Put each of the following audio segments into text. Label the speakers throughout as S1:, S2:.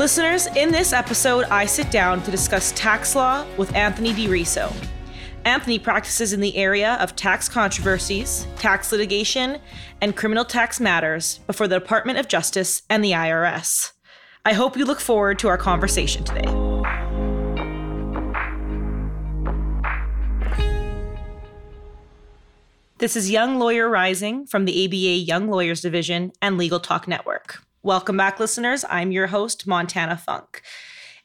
S1: Listeners, in this episode, I sit down to discuss tax law with Anthony DeRiso. Anthony practices in the area of tax controversies, tax litigation, and criminal tax matters before the Department of Justice and the IRS. I hope you look forward to our conversation today. This is Young Lawyer Rising from the ABA Young Lawyers Division and Legal Talk Network. Welcome back, listeners. I'm your host, Montana Funk.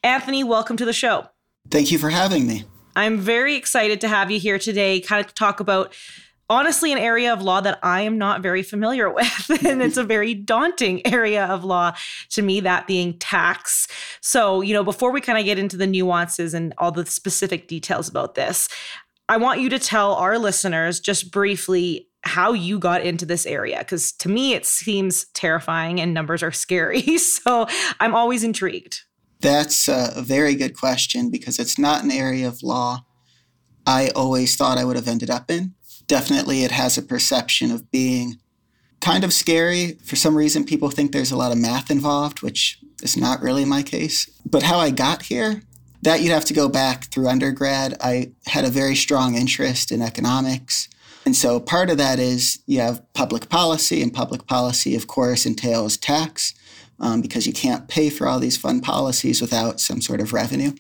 S1: Anthony, welcome to the show.
S2: Thank you for having me.
S1: I'm very excited to have you here today, kind of talk about honestly an area of law that I am not very familiar with. and it's a very daunting area of law to me, that being tax. So, you know, before we kind of get into the nuances and all the specific details about this, I want you to tell our listeners just briefly how you got into this area because to me it seems terrifying and numbers are scary. so I'm always intrigued.
S2: That's a very good question because it's not an area of law I always thought I would have ended up in. Definitely, it has a perception of being kind of scary. For some reason, people think there's a lot of math involved, which is not really my case. But how I got here, that you'd have to go back through undergrad. I had a very strong interest in economics. And so part of that is you have public policy, and public policy, of course, entails tax um, because you can't pay for all these fund policies without some sort of revenue.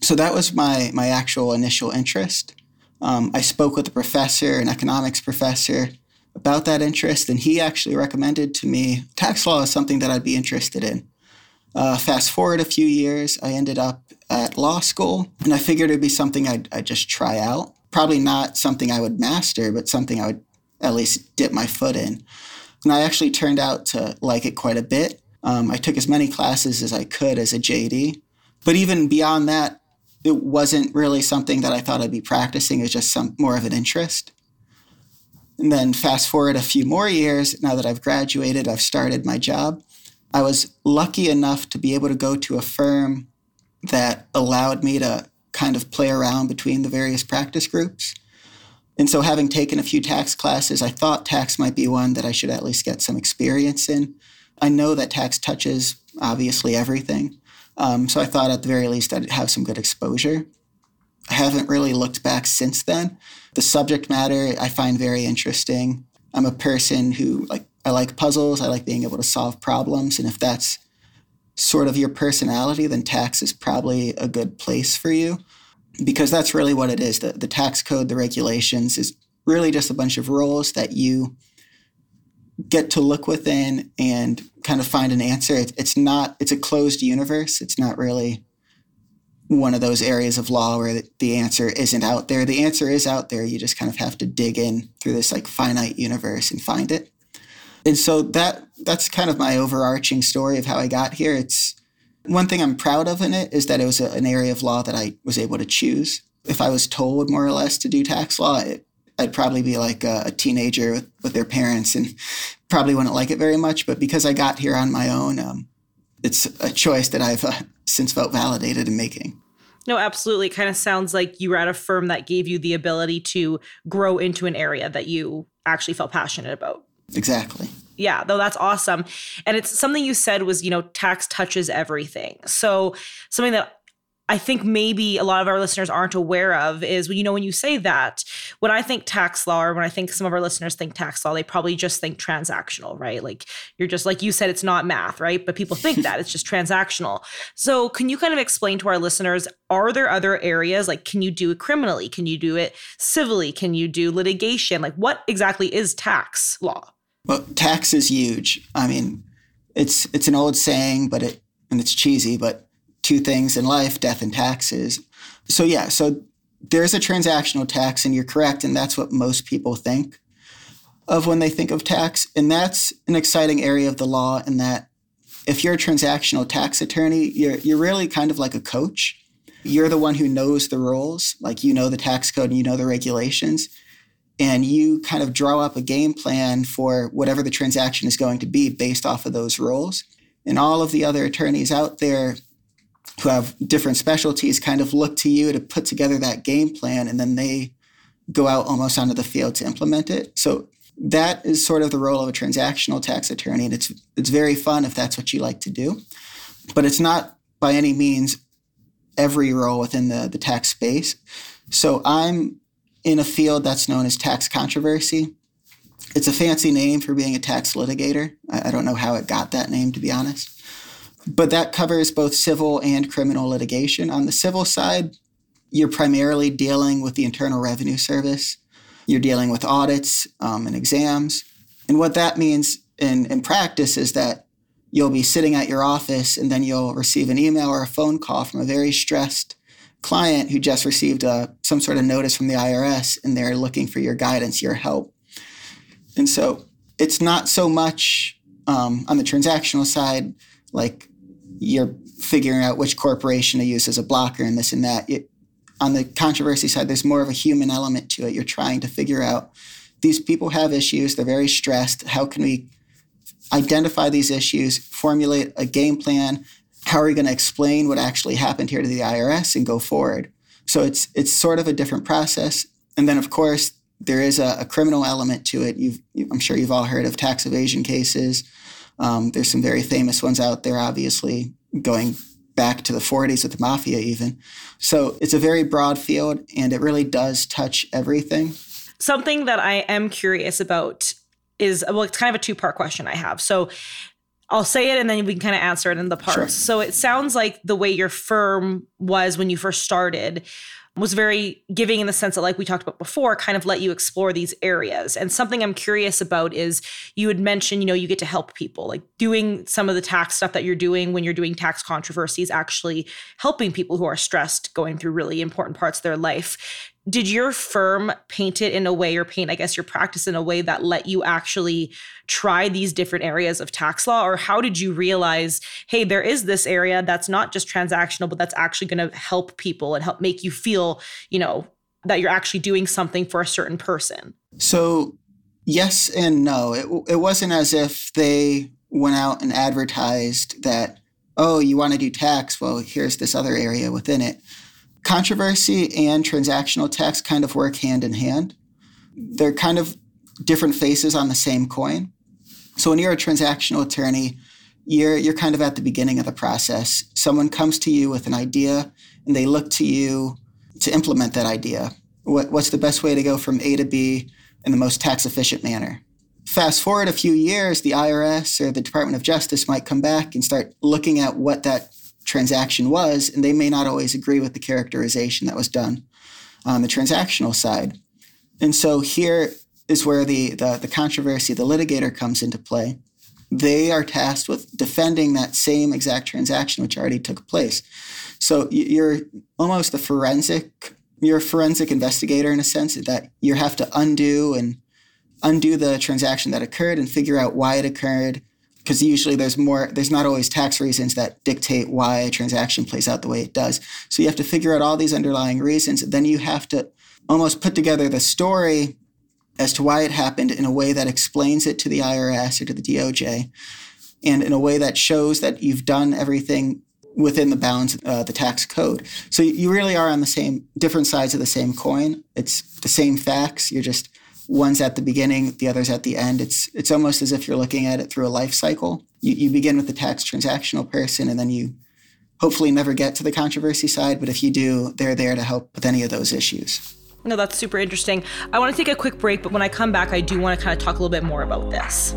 S2: So that was my, my actual initial interest. Um, I spoke with a professor, an economics professor, about that interest, and he actually recommended to me tax law is something that I'd be interested in. Uh, fast forward a few years, I ended up at law school, and I figured it'd be something I'd, I'd just try out probably not something I would master, but something I would at least dip my foot in. And I actually turned out to like it quite a bit. Um, I took as many classes as I could as a JD. But even beyond that, it wasn't really something that I thought I'd be practicing. It was just some more of an interest. And then fast forward a few more years, now that I've graduated, I've started my job. I was lucky enough to be able to go to a firm that allowed me to kind of play around between the various practice groups. And so, having taken a few tax classes, I thought tax might be one that I should at least get some experience in. I know that tax touches obviously everything. Um, so, I thought at the very least I'd have some good exposure. I haven't really looked back since then. The subject matter I find very interesting. I'm a person who like I like puzzles. I like being able to solve problems, and if that's sort of your personality, then tax is probably a good place for you because that's really what it is. The, the tax code, the regulations is really just a bunch of rules that you get to look within and kind of find an answer. It, it's not, it's a closed universe. It's not really one of those areas of law where the, the answer isn't out there. The answer is out there. You just kind of have to dig in through this like finite universe and find it. And so that that's kind of my overarching story of how I got here. It's one thing I'm proud of in it is that it was a, an area of law that I was able to choose. If I was told more or less to do tax law, it, I'd probably be like a, a teenager with, with, their parents and probably wouldn't like it very much. But because I got here on my own, um, it's a choice that I've uh, since felt validated in making.
S1: No, absolutely. It kind of sounds like you were at a firm that gave you the ability to grow into an area that you actually felt passionate about.
S2: Exactly.
S1: Yeah, though that's awesome. And it's something you said was, you know, tax touches everything. So something that I think maybe a lot of our listeners aren't aware of is, when you know, when you say that, when I think tax law or when I think some of our listeners think tax law, they probably just think transactional, right? Like you're just, like you said, it's not math, right? But people think that it's just transactional. So can you kind of explain to our listeners, are there other areas? Like, can you do it criminally? Can you do it civilly? Can you do litigation? Like, what exactly is tax law?
S2: Well, tax is huge. I mean, it's it's an old saying, but it and it's cheesy, but two things in life, death and taxes. So yeah, so there's a transactional tax, and you're correct, and that's what most people think of when they think of tax. And that's an exciting area of the law in that if you're a transactional tax attorney, you're you're really kind of like a coach. You're the one who knows the rules, like you know the tax code and you know the regulations and you kind of draw up a game plan for whatever the transaction is going to be based off of those rules. And all of the other attorneys out there who have different specialties kind of look to you to put together that game plan and then they go out almost onto the field to implement it. So that is sort of the role of a transactional tax attorney and it's it's very fun if that's what you like to do. but it's not by any means every role within the, the tax space. So I'm in a field that's known as tax controversy. It's a fancy name for being a tax litigator. I, don't know how it got that name, to be honest. But that covers both civil and criminal litigation. On the civil side, you're primarily dealing with the Internal Revenue Service. You're dealing with audits um, and exams. And what that means in, in practice is that you'll be sitting at your office and then you'll receive an email or a phone call from a very stressed client who just received a, uh, some sort of notice from the IRS and they're looking for your guidance, your help. And so it's not so much um, on the transactional side, like you're figuring out which corporation to use as a blocker and this and that. It, on the controversy side, there's more of a human element to it. You're trying to figure out these people have issues, they're very stressed. How can we identify these issues, formulate a game plan. How are we going to explain what actually happened here to the IRS and go forward? So it's it's sort of a different process. And then of course there is a, a criminal element to it. You've, I'm sure you've all heard of tax evasion cases. Um, there's some very famous ones out there, obviously going back to the 40s with the mafia, even. So it's a very broad field, and it really does touch everything.
S1: Something that I am curious about is well, it's kind of a two part question I have. So I'll say it and then we can kind of answer it in the parts. Sure. So it sounds like the way your firm was when you first started was very giving in the sense that like we talked about before kind of let you explore these areas and something i'm curious about is you had mentioned you know you get to help people like doing some of the tax stuff that you're doing when you're doing tax controversies actually helping people who are stressed going through really important parts of their life did your firm paint it in a way or paint i guess your practice in a way that let you actually try these different areas of tax law? Or how did you realize hey there is this area that's not just transactional but that's actually going to help people and help make you feel you know that you're actually doing something for a certain person?
S2: So yes and no. It, it wasn't as if they went out and advertised that oh you want to do tax? Well here's this other area within it Controversy and transactional tax kind of work hand in hand. They're kind of different faces on the same coin. So when you're a transactional attorney, you're you're kind of at the beginning of the process. Someone comes to you with an idea and they look to you to implement that idea. What, what's the best way to go from A to B in the most tax efficient manner? Fast forward a few years, the IRS or the Department of Justice might come back and start looking at what that transaction was, and they may not always agree with the characterization that was done on the transactional side. And so here is where the, the, the controversy, the litigator comes into play. They are tasked with defending that same exact transaction which already took place. So you're almost a forensic, you're a forensic investigator in a sense that you have to undo and undo the transaction that occurred and figure out why it occurred because usually there's more there's not always tax reasons that dictate why a transaction plays out the way it does. So you have to figure out all these underlying reasons. Then you have to almost put together the story as to why it happened in a way that explains it to the IRS or to the DOJ and in a way that shows that you've done everything within the bounds of uh, the tax code. So you really are on the same different sides of the same coin. It's the same facts. You're just one's at the beginning, the other's at the end. It's it's almost as if you're looking at it through a life cycle. You, you begin with the tax transactional person, and then you hopefully never get to the controversy side. But if you do, they're there to help with any of those issues.
S1: No, that's super interesting. I want to take a quick break, but when I come back, I do want to kind of talk a little bit more about this.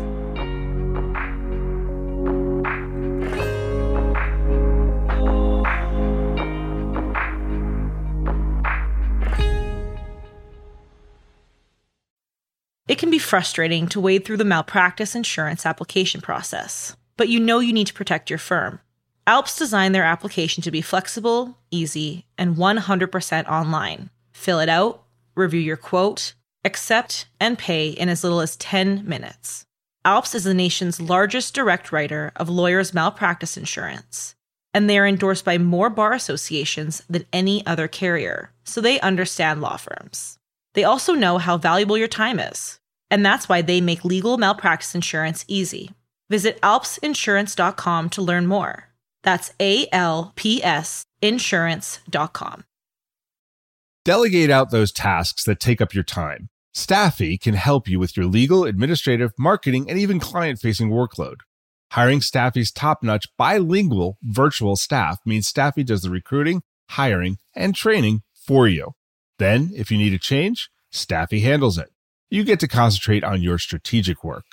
S1: It can be frustrating to wade through the malpractice insurance application process, but you know you need to protect your firm. ALPS designed their application to be flexible, easy, and 100% online. Fill it out, review your quote, accept, and pay in as little as 10 minutes. ALPS is the nation's largest direct writer of lawyers' malpractice insurance, and they are endorsed by more bar associations than any other carrier, so they understand law firms. They also know how valuable your time is, and that's why they make legal malpractice insurance easy. Visit alpsinsurance.com to learn more. That's A L P S insurance.com.
S3: Delegate out those tasks that take up your time. Staffi can help you with your legal, administrative, marketing, and even client facing workload. Hiring Staffi's top notch bilingual virtual staff means Staffi does the recruiting, hiring, and training for you. Then, if you need a change, Staffi handles it. You get to concentrate on your strategic work.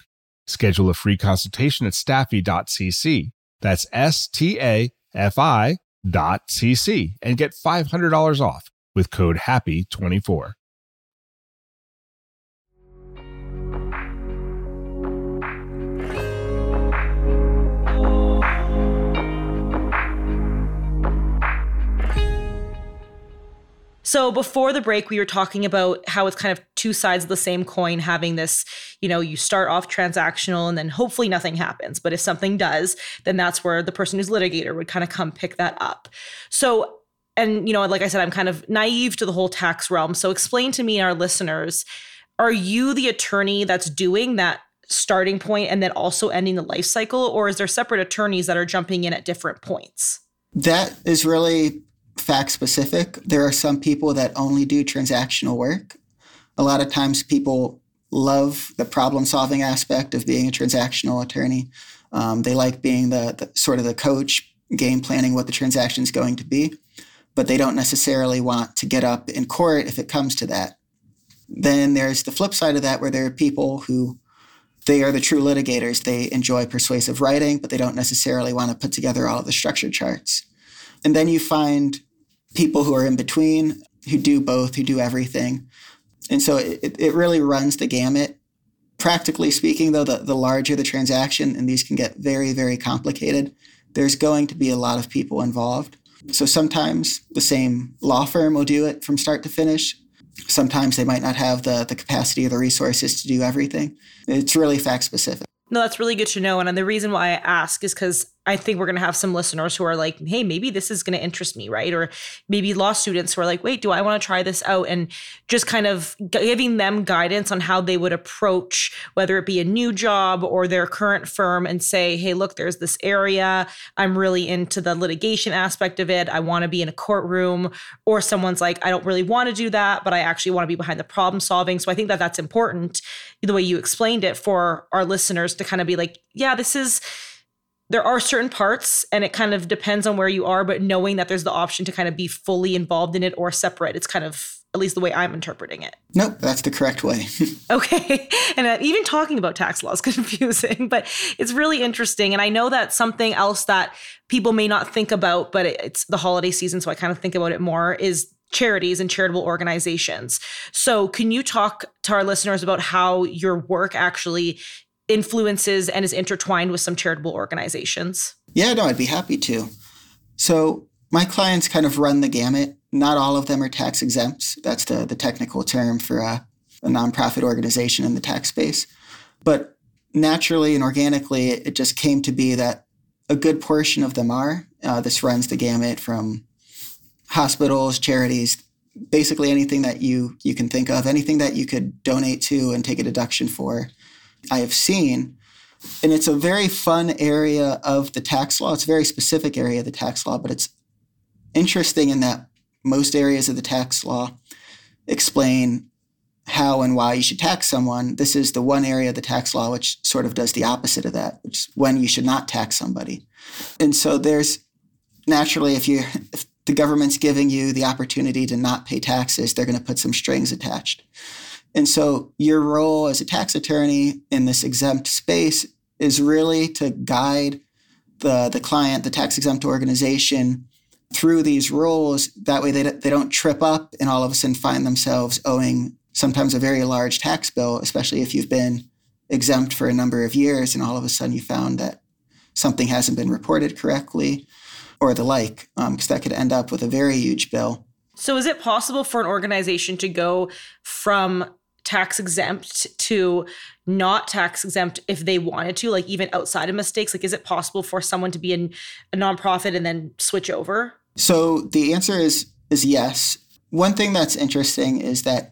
S3: Schedule a free consultation at staffi.cc. That's S T A F I dot cc and get $500 off with code HAPPY24.
S1: So before the break, we were talking about how it's kind of two sides of the same coin, having this, you know, you start off transactional and then hopefully nothing happens. But if something does, then that's where the person who's litigator would kind of come pick that up. So, and, you know, like I said, I'm kind of naive to the whole tax realm. So explain to me, and our listeners, are you the attorney that's doing that starting point and then also ending the life cycle? Or is there separate attorneys that are jumping in at different points?
S2: That is really fact specific. There are some people that only do transactional work. A lot of times people love the problem solving aspect of being a transactional attorney. Um, they like being the, the sort of the coach, game planning what the transaction is going to be, but they don't necessarily want to get up in court if it comes to that. Then there's the flip side of that where there are people who they are the true litigators. They enjoy persuasive writing, but they don't necessarily want to put together all of the structure charts. And then you find people who are in between, who do both, who do everything. And so it, it really runs the gamut. Practically speaking, though, the, the larger the transaction, and these can get very, very complicated, there's going to be a lot of people involved. So sometimes the same law firm will do it from start to finish. Sometimes they might not have the, the capacity or the resources to do everything. It's really fact specific.
S1: No, that's really good to know. And the reason why I ask is because I think we're going to have some listeners who are like, hey, maybe this is going to interest me, right? Or maybe law students who are like, wait, do I want to try this out? And just kind of giving them guidance on how they would approach whether it be a new job or their current firm and say, hey, look, there's this area. I'm really into the litigation aspect of it. I want to be in a courtroom. Or someone's like, I don't really want to do that, but I actually want to be behind the problem solving. So I think that that's important, the way you explained it for our listeners to kind of be like, yeah, this is there are certain parts and it kind of depends on where you are but knowing that there's the option to kind of be fully involved in it or separate it's kind of at least the way i'm interpreting it.
S2: Nope that's the correct way.
S1: Okay. And uh, even talking about tax law is confusing but it's really interesting. And i know that something else that people may not think about but it's the holiday season so i kind of think about it more is charities and charitable organizations. So, can you talk to our listeners about how your work actually influences and is intertwined with some charitable organizations?
S2: Yeah, no, I'd be happy to. So my clients kind of run the gamut. Not all of them are tax exempt. That's the, the technical term for a, a nonprofit organization in the tax space. But naturally and organically, it just came to be that a good portion of them are. Uh, this runs the gamut from hospitals, charities, basically anything that you you can think of, anything that you could donate to and take a deduction for. I have seen. And it's a very fun area of the tax law. It's a very specific area of the tax law, but it's interesting in that most areas of the tax law explain how and why you should tax someone. This is the one area of the tax law which sort of does the opposite of that, which is when you should not tax somebody. And so there's naturally if you if the government's giving you the opportunity to not pay taxes, they're going to put some strings attached. And so your role as a tax attorney in this exempt space is really to guide the, the client, the tax exempt organization through these rules. That way they, they don't trip up and all of a sudden find themselves owing sometimes a very large tax bill, especially if you've been exempt for a number of years and all of a sudden you found that something hasn't been reported correctly or the like, because um, that could end up with a very huge bill.
S1: So, is it possible for an organization to go from tax exempt to not tax exempt if they wanted to, like even outside of mistakes? Like, is it possible for someone to be in a nonprofit and then switch over?
S2: So the answer is is yes. One thing that's interesting is that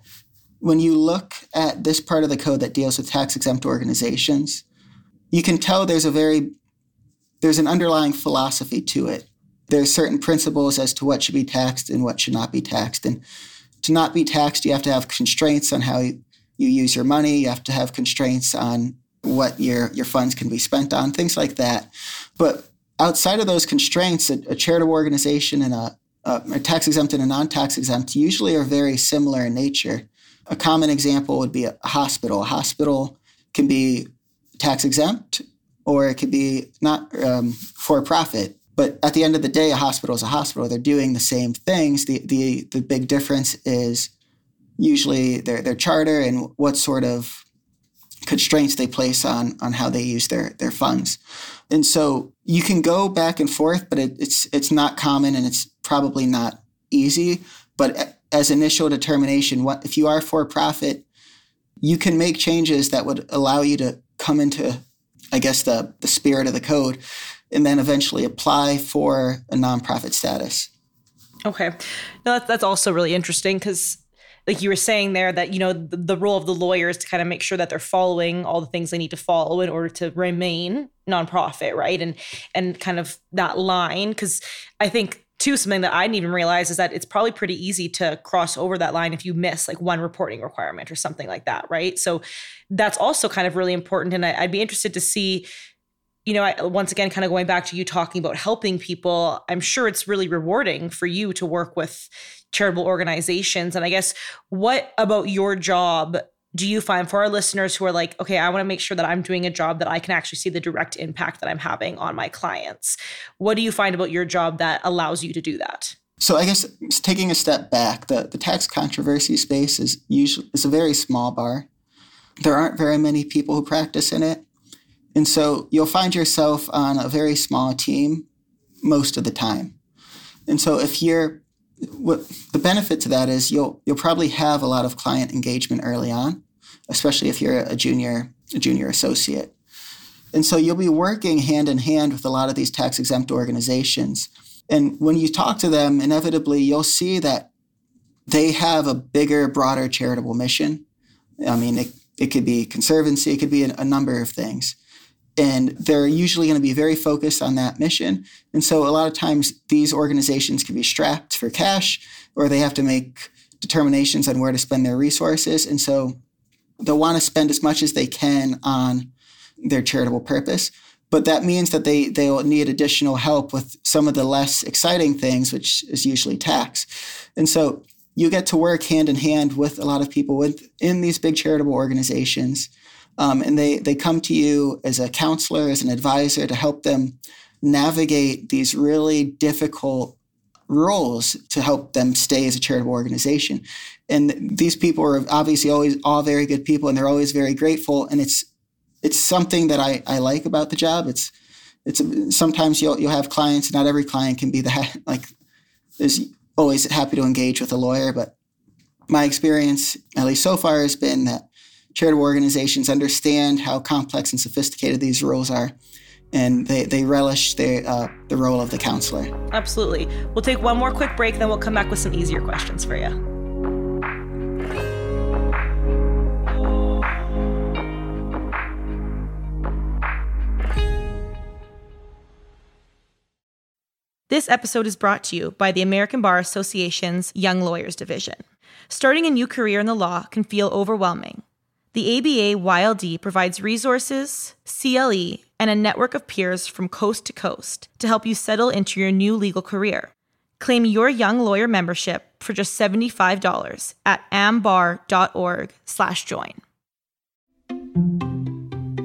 S2: when you look at this part of the code that deals with tax exempt organizations, you can tell there's a very there's an underlying philosophy to it. There's certain principles as to what should be taxed and what should not be taxed. And to not be taxed, you have to have constraints on how you, you use your money. You have to have constraints on what your your funds can be spent on, things like that. But outside of those constraints, a, a charitable organization and a, a, tax exempt and a non tax exempt usually are very similar in nature. A common example would be a hospital. A hospital can be tax exempt or it could be not um, for profit. But at the end of the day, a hospital is a hospital. They're doing the same things. The, the, the big difference is usually their, their charter and what sort of constraints they place on, on how they use their, their funds. And so you can go back and forth, but it, it's, it's not common and it's probably not easy. But as initial determination, what if you are for profit, you can make changes that would allow you to come into, I guess, the, the spirit of the code and then eventually apply for a nonprofit status.
S1: Okay. No, that's, that's also really interesting because like you were saying there that you know the, the, role of the lawyer is to kind of make sure that they're following all the things they need to follow in order to remain nonprofit right? And and kind of that line because i think too something that i didn't even realize is that it's probably pretty easy to cross over that line if you miss like one reporting requirement or something like that right? So that's also kind of really important and I, i'd be interested to see you know, I, once again, kind of going back to you talking about helping people, I'm sure it's really rewarding for you to work with charitable organizations. And I guess what about your job do you find for our listeners who are like, okay, I want to make sure that I'm doing a job that I can actually see the direct impact that I'm having on my clients? What do you find about your job that allows you to do that?
S2: So I guess taking a step back, the, the tax controversy space is usually is a very small bar. There aren't very many people who practice in it. And so you'll find yourself on a very small team most of the time. And so if you're what the benefit to that is you'll you'll probably have a lot of client engagement early on, especially if you're a junior a junior associate. And so you'll be working hand in hand with a lot of these tax exempt organizations. And when you talk to them, inevitably you'll see that they have a bigger, broader charitable mission. I mean, it, it could be conservancy, it could be a, a number of things and they're usually going to be very focused on that mission. And so a lot of times these organizations can be strapped for cash or they have to make determinations on where to spend their resources. And so they'll want to spend as much as they can on their charitable purpose. But that means that they they'll need additional help with some of the less exciting things, which is usually tax. And so you get to work hand in hand with a lot of people within these big charitable organizations um, and they, they come to you as a counselor, as an advisor to help them navigate these really difficult roles to help them stay as a charitable organization. And these people are obviously always all very good people and they're always very grateful. And it's it's something that I, I like about the job. It's it's sometimes you'll you'll have clients. Not every client can be that like is always happy to engage with a lawyer, but my experience, at least so far, has been that charitable organizations understand how complex and sophisticated these roles are and they, they relish the, uh, the role of the counselor.
S1: Absolutely. We'll take one more quick break, then we'll come back with some easier questions for you. This episode is brought to you by the American Bar Association's Young Lawyers Division. Starting a new career in the law can feel overwhelming. The ABA YLD provides resources, CLE, and a network of peers from coast to coast to help you settle into your new legal career. Claim your young lawyer membership for just $75 at ambar.org slash join.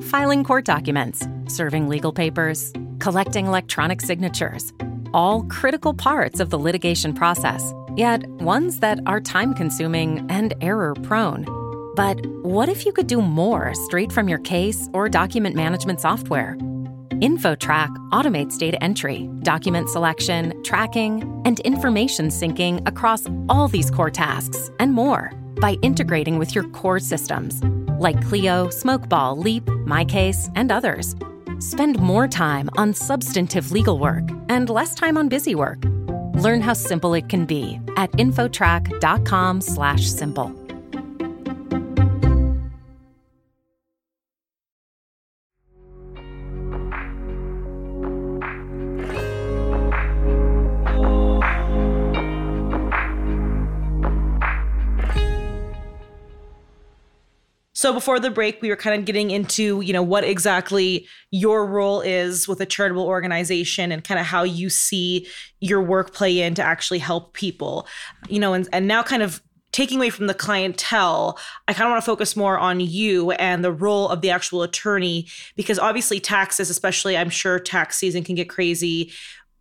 S4: Filing court documents, serving legal papers, collecting electronic signatures, all critical parts of the litigation process, yet ones that are time-consuming and error-prone. But what if you could do more straight from your case or document management software? InfoTrack automates data entry, document selection, tracking, and information syncing across all these core tasks and more by integrating with your core systems like Clio, Smokeball, Leap, MyCase, and others. Spend more time on substantive legal work and less time on busy work. Learn how simple it can be at infotrack.com/simple.
S1: So before the break, we were kind of getting into, you know, what exactly your role is with a charitable organization and kind of how you see your work play in to actually help people. You know, and, and now kind of taking away from the clientele, I kind of want to focus more on you and the role of the actual attorney because obviously taxes, especially I'm sure tax season can get crazy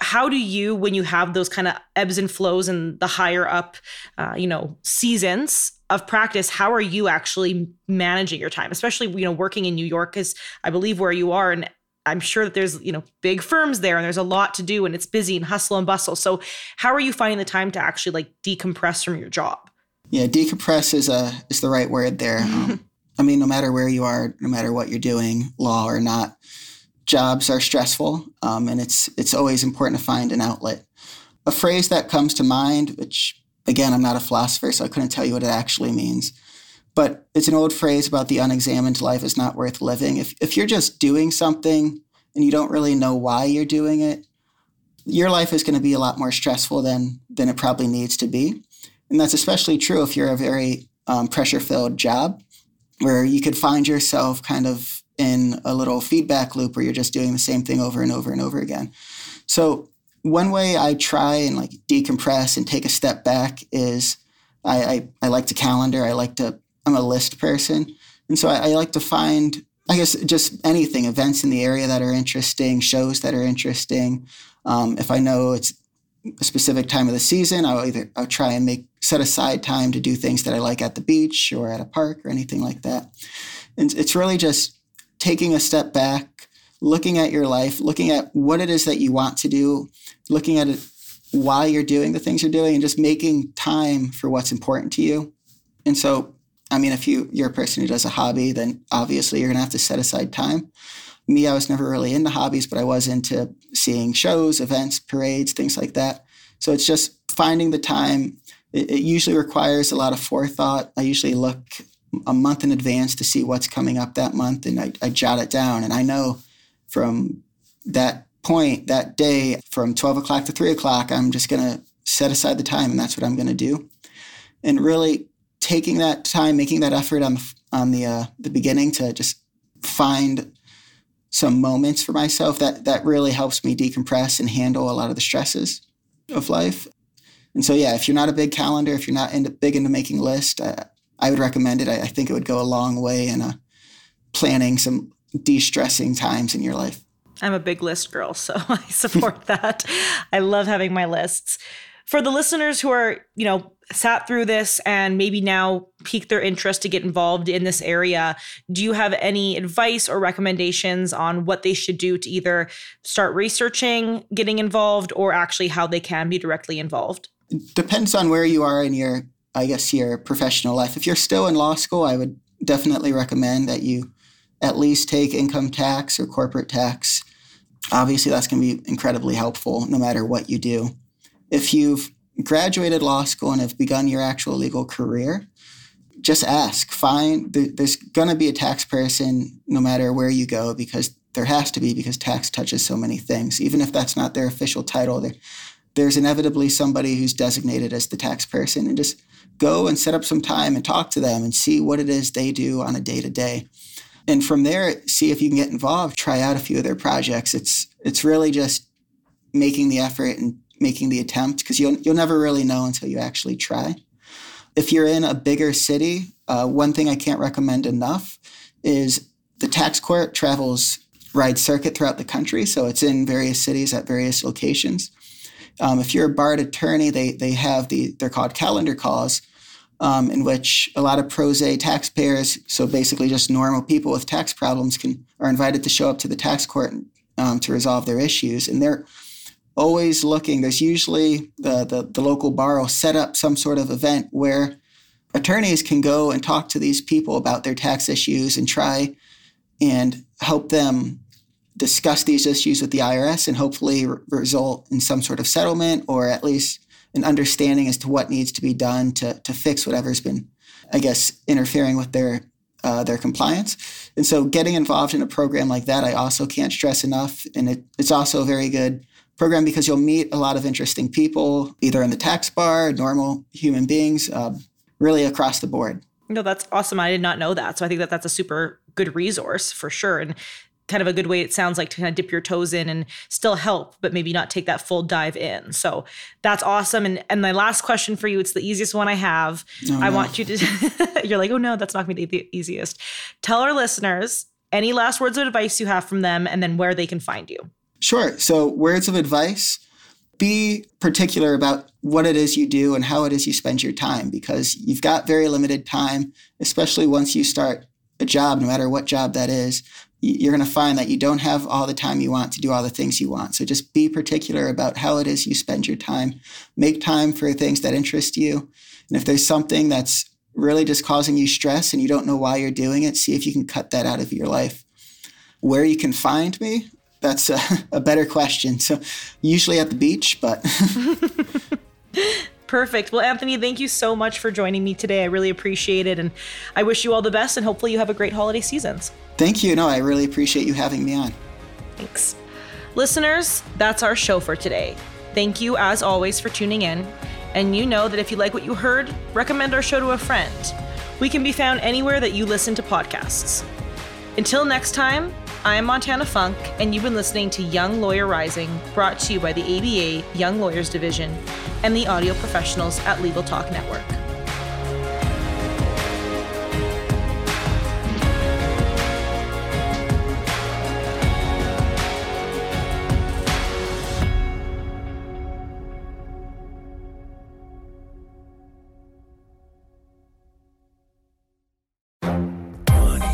S1: how do you when you have those kind of ebbs and flows and the higher up uh, you know seasons of practice how are you actually managing your time? Especially you know working in new york is i believe where you are and i'm sure that there's you know big firms there and there's a lot to do and it's busy and hustle and bustle. So how are you finding the time to actually like decompress from your job?
S2: Yeah decompress is a is the right word there. Um, i mean no matter where you are no matter what you're doing law or not jobs are stressful, um, and it's it's always important to find an outlet. A phrase that comes to mind, which again I'm not a philosopher, so I couldn't tell you what it actually means, but it's an old phrase about the unexamined life is not worth living. If if you're just doing something and you don't really know why you're doing it, your life is going to be a lot more stressful than than it probably needs to be, and that's especially true if you're a very um, pressure filled job where you could find yourself kind of in a little feedback loop where you're just doing the same thing over and over and over again. So one way I try and like decompress and take a step back is I, I, I like to calendar. I like to, I'm a list person. And so I, I like to find, I guess, just anything, events in the area that are interesting, shows that are interesting. Um, if I know it's a specific time of the season, I'll either I'll try and make set aside time to do things that I like at the beach or at a park or anything like that. And it's really just taking a step back, looking at your life, looking at what it is that you want to do, looking at it why you're doing the things you're doing, and just making time for what's important to you. And so, I mean, if you you're a person who does a hobby, then obviously you're gonna have to set aside time. Me, I was never really into hobbies, but I was into seeing shows, events, parades, things like that. So it's just finding the time. It, it usually requires a lot of forethought. I usually look a month in advance to see what's coming up that month, and I, I jot it down. And I know from that point, that day, from 12 o'clock to 3 o'clock, I'm just going to set aside the time, and that's what I'm going to do. And really taking that time, making that effort on the, on the, uh, the beginning to just find some moments for myself that that really helps me decompress and handle a lot of the stresses of life. And so, yeah, if you're not a big calendar, if you're not into, big into making lists, uh, I would recommend it. I, I think it would go a long way in uh, planning some de-stressing times in your life.
S1: I'm a big list girl, so I support that. I love having my lists. For the listeners who are, you know, sat through this and maybe now piqued their interest to get involved in this area, do you have any advice or recommendations on what they should do to either start researching getting involved or actually how they can be directly involved?
S2: Depends on where you are in your I guess, your professional life. If you're still in law school, I would definitely recommend that you at least take income tax or corporate tax. Obviously, that's going to be incredibly helpful no matter what you do. If you've graduated law school and have begun your actual legal career, just ask. Find there's going to be a tax person no matter where you go because there has to be because tax touches so many things. Even if that's not their official title, there, there's inevitably somebody who's designated as the tax person, and just go and set up some time and talk to them and see what it is they do on a day to day. And from there, see if you can get involved, try out a few of their projects. It's it's really just making the effort and making the attempt because you'll you'll never really know until you actually try. If you're in a bigger city, uh, one thing I can't recommend enough is the tax court travels ride circuit throughout the country, so it's in various cities at various locations. Um, if you're a barred attorney, they they have the they're called calendar calls, um, in which a lot of pro se taxpayers, so basically just normal people with tax problems, can are invited to show up to the tax court um, to resolve their issues, and they're always looking. There's usually the, the the local bar will set up some sort of event where attorneys can go and talk to these people about their tax issues and try and help them discuss these issues with the IRS and hopefully re- result in some sort of settlement or at least an understanding as to what needs to be done to, to fix whatever's been, I guess, interfering with their uh, their compliance. And so getting involved in a program like that, I also can't stress enough. And it, it's also a very good program because you'll meet a lot of interesting people, either in the tax bar, normal human beings, uh, really across the board.
S1: No, that's awesome. I did not know that. So I think that that's a super good resource for sure. And kind of a good way it sounds like to kind of dip your toes in and still help but maybe not take that full dive in. So that's awesome. And and my last question for you it's the easiest one i have. Oh, i no. want you to you're like oh no that's not going to be the easiest. Tell our listeners any last words of advice you have from them and then where they can find you.
S2: Sure. So words of advice be particular about what it is you do and how it is you spend your time because you've got very limited time especially once you start a job no matter what job that is you're going to find that you don't have all the time you want to do all the things you want. So just be particular about how it is you spend your time. Make time for things that interest you. And if there's something that's really just causing you stress and you don't know why you're doing it, see if you can cut that out of your life. Where you can find me, that's a, a better question. So usually at the beach, but
S1: Perfect. Well, Anthony, thank you so much for joining me today. I really appreciate it. And I wish you all the best and hopefully you have a great holiday seasons.
S2: Thank you. No, I really appreciate you having me on.
S1: Thanks. Listeners, that's our show for today. Thank you, as always, for tuning in. And you know that if you like what you heard, recommend our show to a friend. We can be found anywhere that you listen to podcasts. Until next time, I am Montana Funk, and you've been listening to Young Lawyer Rising, brought to you by the ABA Young Lawyers Division and the audio professionals at Legal Talk Network.